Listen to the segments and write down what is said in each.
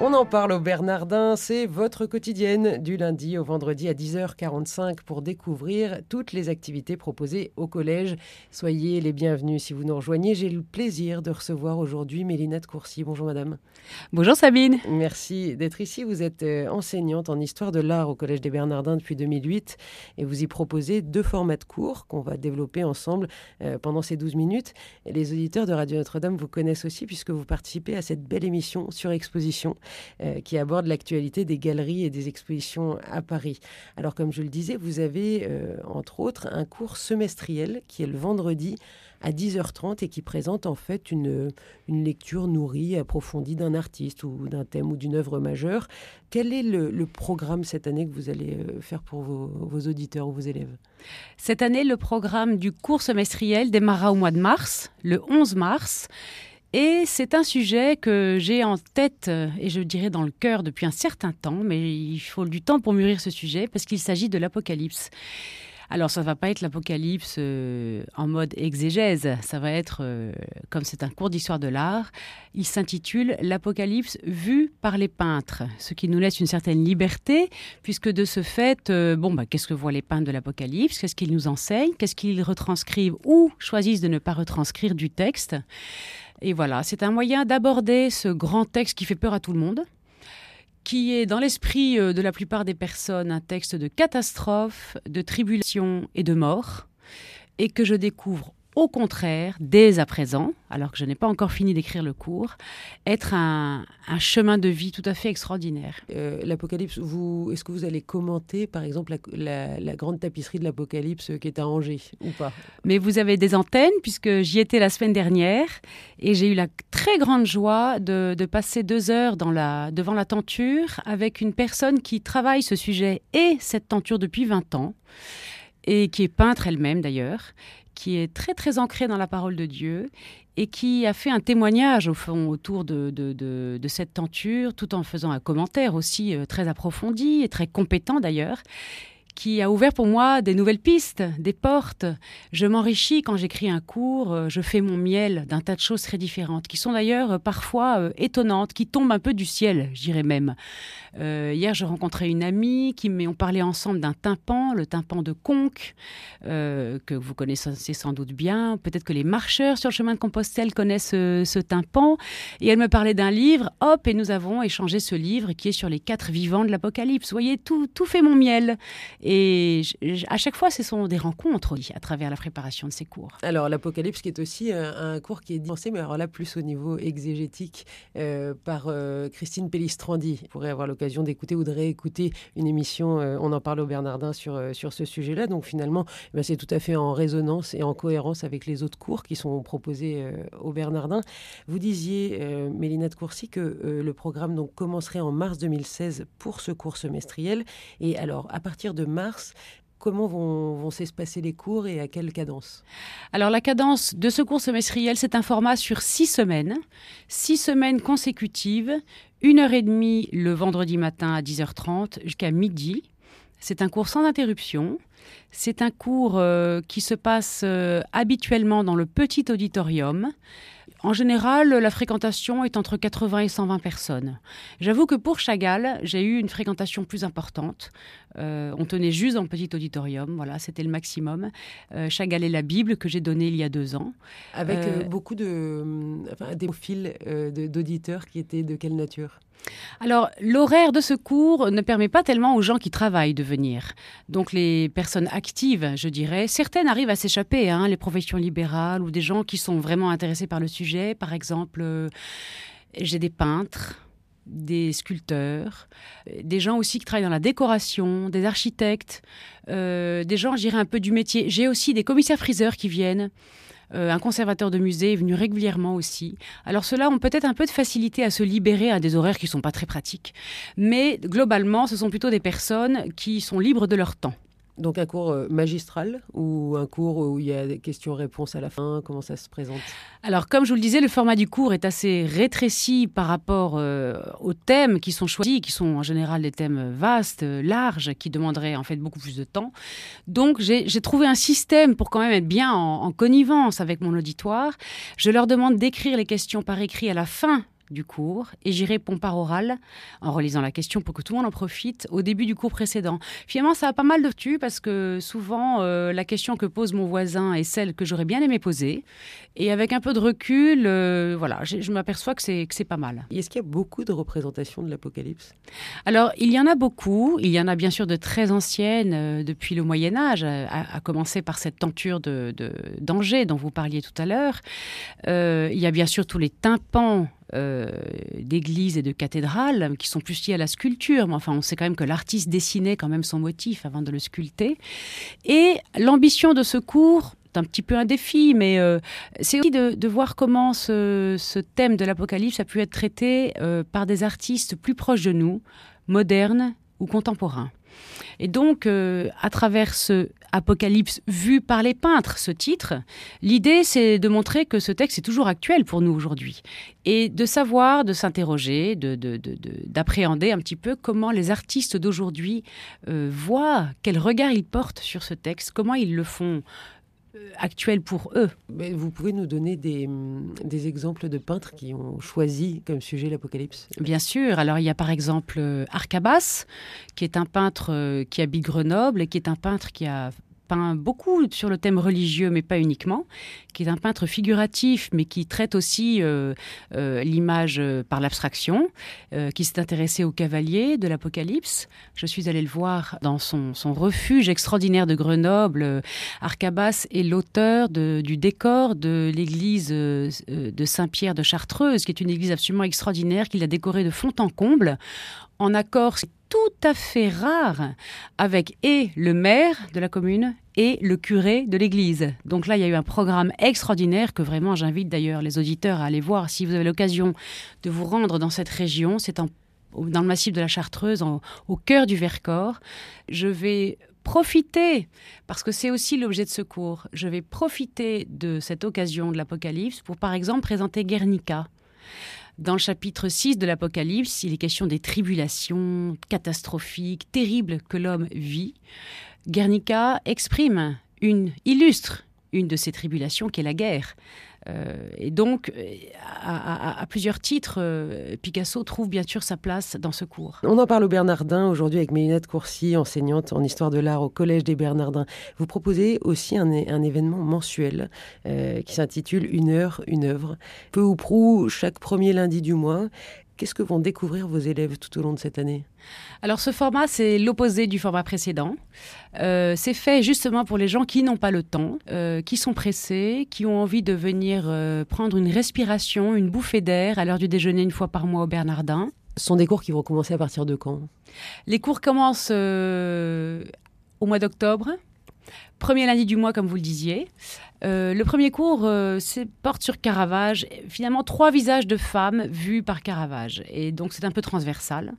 On en parle au Bernardin, c'est votre quotidienne du lundi au vendredi à 10h45 pour découvrir toutes les activités proposées au collège. Soyez les bienvenus si vous nous rejoignez. J'ai le plaisir de recevoir aujourd'hui Mélina de Courcy. Bonjour madame. Bonjour Sabine. Merci d'être ici. Vous êtes euh, enseignante en histoire de l'art au collège des Bernardins depuis 2008 et vous y proposez deux formats de cours qu'on va développer ensemble euh, pendant ces 12 minutes. les auditeurs de Radio Notre-Dame vous connaissent aussi puisque vous participez à cette belle émission sur exposition euh, qui aborde l'actualité des galeries et des expositions à Paris. Alors, comme je le disais, vous avez, euh, entre autres, un cours semestriel qui est le vendredi à 10h30 et qui présente en fait une, une lecture nourrie, approfondie d'un artiste ou d'un thème ou d'une œuvre majeure. Quel est le, programme cette année que vous allez euh, faire pour vos, vos auditeurs ou vos élèves? Cette année, le programme du cours semestriel démarra au mois de mars, le 11 mars. Et c'est un sujet que j'ai en tête et je dirais dans le cœur depuis un certain temps, mais il faut du temps pour mûrir ce sujet parce qu'il s'agit de l'Apocalypse. Alors ça ne va pas être l'Apocalypse euh, en mode exégèse, ça va être, euh, comme c'est un cours d'histoire de l'art, il s'intitule L'Apocalypse vu par les peintres, ce qui nous laisse une certaine liberté, puisque de ce fait, euh, bon, bah, qu'est-ce que voient les peintres de l'Apocalypse? Qu'est-ce qu'ils nous enseignent? Qu'est-ce qu'ils retranscrivent ou choisissent de ne pas retranscrire du texte? Et voilà, c'est un moyen d'aborder ce grand texte qui fait peur à tout le monde, qui est dans l'esprit euh, de la plupart des personnes un texte de catastrophe, de tribulation et de mort, et que je découvre au contraire, dès à présent, alors que je n'ai pas encore fini d'écrire le cours, être un, chemin de vie tout à fait extraordinaire. Euh, L'Apocalypse, est-ce que vous allez commenter, par exemple, la, grande tapisserie de l'Apocalypse qui est à Angers, ou pas? Mais vous avez des antennes, puisque j'y étais la semaine dernière, et j'ai eu la très grande joie de, passer deux heures dans la, devant la tenture avec une personne qui travaille ce sujet et cette tenture depuis 20 ans et qui est peintre elle-même d'ailleurs, qui est très très ancrée dans la parole de Dieu et qui a fait un témoignage au fond autour de, cette tenture, tout en faisant un commentaire aussi euh, très approfondi et très compétent d'ailleurs qui a ouvert pour moi des nouvelles pistes, des portes. Je m'enrichis quand j'écris un cours, euh, je fais mon miel d'un tas de choses très différentes, qui sont d'ailleurs euh, parfois euh, étonnantes, qui tombent un peu du ciel, j'irais même. hier, je rencontrais une amie qui m'ont parlé ensemble d'un tympan, le tympan de Conques, que vous connaissez sans doute bien. Peut-être que les marcheurs sur le chemin de Compostelle connaissent ce tympan. Et elle me parlait d'un livre, hop, et nous avons échangé ce livre qui est sur les quatre vivants de l'Apocalypse. Vous voyez, tout fait mon miel. Et à chaque fois, ce sont des rencontres à travers la préparation de ces cours. Alors, l'Apocalypse, qui est aussi un, cours qui est dispensé, mais alors là, plus au niveau exégétique, euh, par euh, Christine Pellistrandi. Vous pourrez avoir l'occasion d'écouter ou de réécouter une émission, euh, on en parle au Bernardin, sur, sur ce sujet-là. Donc, finalement, eh ben, c'est tout à fait en résonance et en cohérence avec les autres cours qui sont proposés au Bernardin. Vous disiez, Mélina de Courcy, que le programme donc, commencerait en mars 2016 pour ce cours semestriel. Et alors, à partir de mars. Comment vont, vont s'espacer les cours et à quelle cadence? Alors la cadence de ce cours semestriel, c'est un format sur six semaines, six semaines consécutives, une heure et demie le vendredi matin à 10h30 jusqu'à midi. C'est un cours sans interruption. C'est un cours euh, qui se passe euh, habituellement dans le petit auditorium. En général, la fréquentation est entre 80 et 120 personnes. J'avoue que pour Chagall, j'ai eu une fréquentation plus importante. Euh, on tenait juste le petit auditorium, voilà, c'était le maximum. Euh, Chagall et la Bible que j'ai donné il y a deux ans. Avec euh, beaucoup de, enfin, des profils d'auditeurs qui étaient de quelle nature? Alors, l'horaire de ce cours ne permet pas tellement aux gens qui travaillent de venir. Donc, les personnes actives, je dirais, certaines arrivent à s'échapper, hein, les professions libérales ou des gens qui sont vraiment intéressés par le sujet. Par exemple, j'ai des peintres, des sculpteurs, des gens aussi qui travaillent dans la décoration, des architectes, euh, des gens, j'irais un peu du métier. J'ai aussi des commissaires friseurs qui viennent. Euh, un conservateur de musée est venu régulièrement aussi. Alors ceux-là ont peut-être un peu de facilité à se libérer à des horaires qui ne sont pas très pratiques. Mais globalement, ce sont plutôt des personnes qui sont libres de leur temps. Donc un cours euh, magistral ou un cours où il y a des questions-réponses à la fin? Comment ça se présente? Alors comme je vous le disais, le format du cours est assez rétréci par rapport euh, aux thèmes qui sont choisis, qui sont en général des thèmes vastes, larges, qui demanderaient en fait beaucoup plus de temps. Donc j'ai trouvé un système pour quand même être bien en connivence avec mon auditoire. Je leur demande d'écrire les questions par écrit à la fin du cours et j'y réponds par oral en relisant la question pour que tout le monde en profite au début du cours précédent. Finalement, ça a pas mal de tu parce que souvent euh, la question que pose mon voisin est celle que j'aurais bien aimé poser et avec un peu de recul, euh, voilà, je, m'aperçois que c'est que c'est pas mal. Est-ce qu'il y a beaucoup de représentations de l'Apocalypse? Alors, il y en a beaucoup. Il y en a bien sûr de très anciennes euh, depuis le Moyen Âge, à, commencer par cette tenture de, d'Angers dont vous parliez tout à l'heure. il y a bien sûr tous les tympans euh, d'églises et de cathédrales qui sont plus liées à la sculpture. Mais enfin, on sait quand même que l'artiste dessinait quand même son motif avant de le sculpter. Et l'ambition de ce cours, un petit peu un défi, mais euh, c'est aussi de, voir comment ce, thème de l'Apocalypse a pu être traité euh, par des artistes plus proches de nous, modernes ou contemporains. Et donc, euh, à travers ce Apocalypse vu par les peintres, ce titre, l'idée c'est de montrer que ce texte est toujours actuel pour nous aujourd'hui. Et de savoir, de s'interroger, d'appréhender un petit peu comment les artistes d'aujourd'hui euh, voient, quel regard ils portent sur ce texte, comment ils le font euh, actuel pour eux. Mais vous pouvez nous donner des, mm, des, exemples de peintres qui ont choisi comme sujet l'Apocalypse? Bien sûr. Alors il y a par exemple euh, Arcabas, qui est un peintre euh, qui habite Grenoble et qui est un peintre qui a peint beaucoup sur le thème religieux, mais pas uniquement, qui est un peintre figuratif, mais qui traite aussi euh, euh, l'image euh, par l'abstraction, qui s'est intéressé au cavalier de l'Apocalypse. Je suis allée le voir dans son, refuge extraordinaire de Grenoble. Arcabas est l'auteur du décor de l'église de Saint-Pierre de Chartreuse, qui est une église absolument extraordinaire qu'il a décorée de fond en comble en accord tout à fait rare avec et le maire de la commune et le curé de l'église. Donc là, il y a eu un programme extraordinaire que vraiment j'invite d'ailleurs les auditeurs à aller voir si vous avez l'occasion de vous rendre dans cette région. C'est dans le massif de la Chartreuse, au cœur du Vercors. Je vais profiter, parce que c'est aussi l'objet de ce cours, je vais profiter de cette occasion de l'Apocalypse pour par exemple présenter Guernica. Dans le chapitre 6 de l'Apocalypse, il est question des tribulations catastrophiques, terribles que l'homme vit. Guernica exprime une, illustre une de ces tribulations qui est la guerre. Euh, et donc, euh, à, plusieurs titres, euh, Picasso trouve bien sûr sa place dans ce cours. On en parle au Bernardin aujourd'hui avec Mélinette Courcy, enseignante en histoire de l'art au Collège des Bernardins. Vous proposez aussi un, un événement mensuel qui s'intitule Une heure, une œuvre. Peu ou prou, chaque premier lundi du mois. Qu'est-ce que vont découvrir vos élèves tout au long de cette année? Alors ce format, c'est l'opposé du format précédent. Euh, c'est fait justement pour les gens qui n'ont pas le temps, euh, qui sont pressés, qui ont envie de venir euh, prendre une respiration, une bouffée d'air à l'heure du déjeuner une fois par mois au Bernardin. Ce sont des cours qui vont commencer à partir de quand? Les cours commencent au mois d'octobre. Premier lundi du mois, comme vous le disiez. Euh, le premier cours euh, porte sur Caravage, finalement trois visages de femmes vus par Caravage. Et donc c'est un peu transversal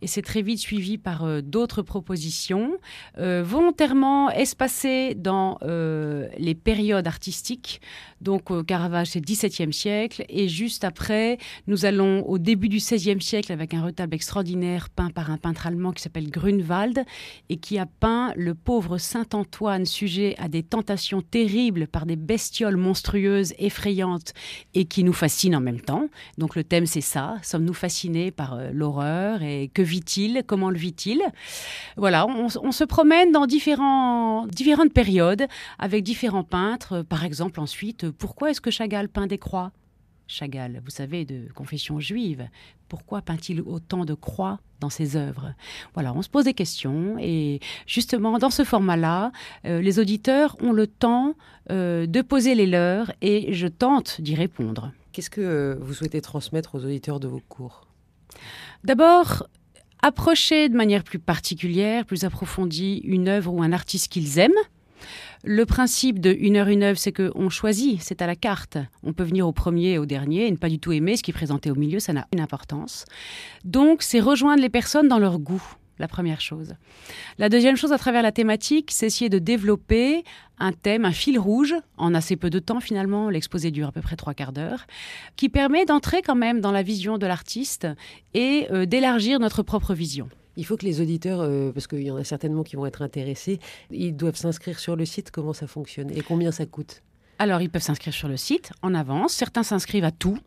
et c'est très vite suivi par euh, d'autres propositions, euh, volontairement espacées dans euh, les périodes artistiques. Donc Caravage, c'est 17e siècle, et juste après, nous allons au début du 16e siècle avec un retable extraordinaire peint par un peintre allemand qui s'appelle Grunewald, et qui a peint le pauvre Saint-Antoine sujet à des tentations terribles par des bestioles monstrueuses, effrayantes, et qui nous fascinent en même temps. Donc le thème, c'est ça, sommes-nous fascinés par l'horreur, et que vit-il Comment le vit-il? Voilà, on, se promène dans différents, différentes périodes avec différents peintres. Par exemple, ensuite, pourquoi est-ce que Chagall peint des croix? Chagall, vous savez, de confession juive. Pourquoi peint-il autant de croix dans ses œuvres? Voilà, on se pose des questions et justement dans ce format-là, euh, les auditeurs ont le temps euh, de poser les leurs et je tente d'y répondre. Qu'est-ce que vous souhaitez transmettre aux auditeurs de vos cours? D'abord, approcher de manière plus particulière, plus approfondie, une œuvre ou un artiste qu'ils aiment. Le principe de une heure, une œuvre, c'est qu'on choisit, c'est à la carte. On peut venir au premier et au dernier et ne pas du tout aimer ce qui est présenté au milieu, ça n'a une importance. Donc, c'est rejoindre les personnes dans leur goût la première chose. La deuxième chose, à travers la thématique, c'est essayer de développer un thème, un fil rouge, en assez peu de temps finalement, l'exposé dure à peu près trois quarts d'heure, qui permet d'entrer quand même dans la vision de l'artiste et euh, d'élargir notre propre vision. Il faut que les auditeurs, euh, parce qu'il y en a certainement qui vont être intéressés, ils doivent s'inscrire sur le site, comment ça fonctionne et combien ça coûte? Alors, ils peuvent s'inscrire sur le site en avance. Certains s'inscrivent à tout.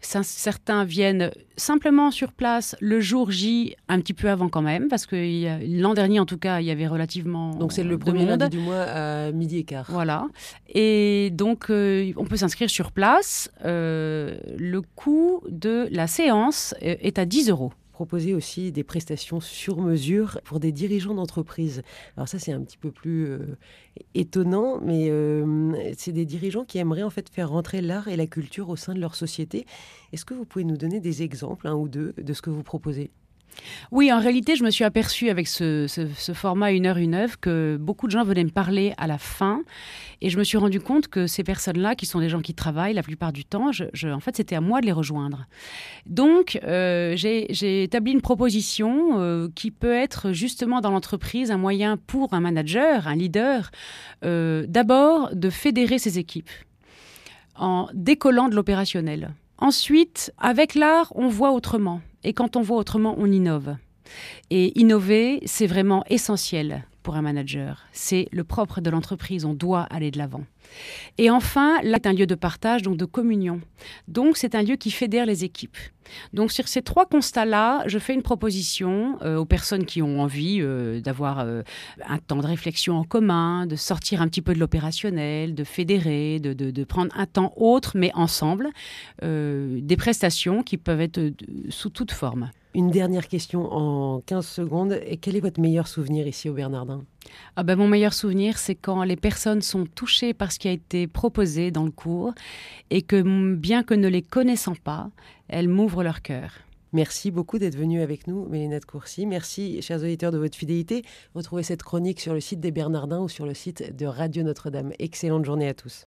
Certains viennent simplement sur place le jour J, un petit peu avant quand même, parce que l'an dernier, en tout cas, il y avait relativement. Donc, c'est le premier lundi du mois à midi et quart. Voilà. Et donc, euh, on peut s'inscrire sur place. Euh, le coût de la séance est à 10 euros proposer aussi des prestations sur mesure pour des dirigeants d'entreprise. Alors ça, c'est un petit peu plus euh, étonnant, mais euh, c'est des dirigeants qui aimeraient en fait faire rentrer l'art et la culture au sein de leur société. Est-ce que vous pouvez nous donner des exemples, un ou deux, de ce que vous proposez? Oui, en réalité, je me suis aperçue avec ce, format une heure, une œuvre que beaucoup de gens venaient me parler à la fin. Et je me suis rendu compte que ces personnes-là, qui sont des gens qui travaillent la plupart du temps, en fait, c'était à moi de les rejoindre. Donc, euh, j'ai établi une proposition euh, qui peut être justement dans l'entreprise un moyen pour un manager, un leader, euh, d'abord de fédérer ses équipes en décollant de l'opérationnel. Ensuite, avec l'art, on voit autrement. Et quand on voit autrement, on innove. Et innover, c'est vraiment essentiel pour un manager. C'est le propre de l'entreprise. On doit aller de l'avant. Et enfin, là, c'est un lieu de partage, donc de communion. Donc, c'est un lieu qui fédère les équipes. Donc, sur ces trois constats-là, je fais une proposition euh, aux personnes qui ont envie euh, d'avoir euh, un temps de réflexion en commun, de sortir un petit peu de l'opérationnel, de fédérer, de, de, prendre un temps autre, mais ensemble, des prestations qui peuvent être sous toute forme. Une dernière question en 15 secondes. Et quel est votre meilleur souvenir ici au Bernardin? Ah ben, Mon meilleur souvenir, c'est quand les personnes sont touchées par ce qui a été proposé dans le cours et que, bien que ne les connaissant pas, elles m'ouvrent leur cœur. Merci beaucoup d'être venu avec nous, Mélinette Courcy. Merci, chers auditeurs, de votre fidélité. Retrouvez cette chronique sur le site des Bernardins ou sur le site de Radio Notre-Dame. Excellente journée à tous.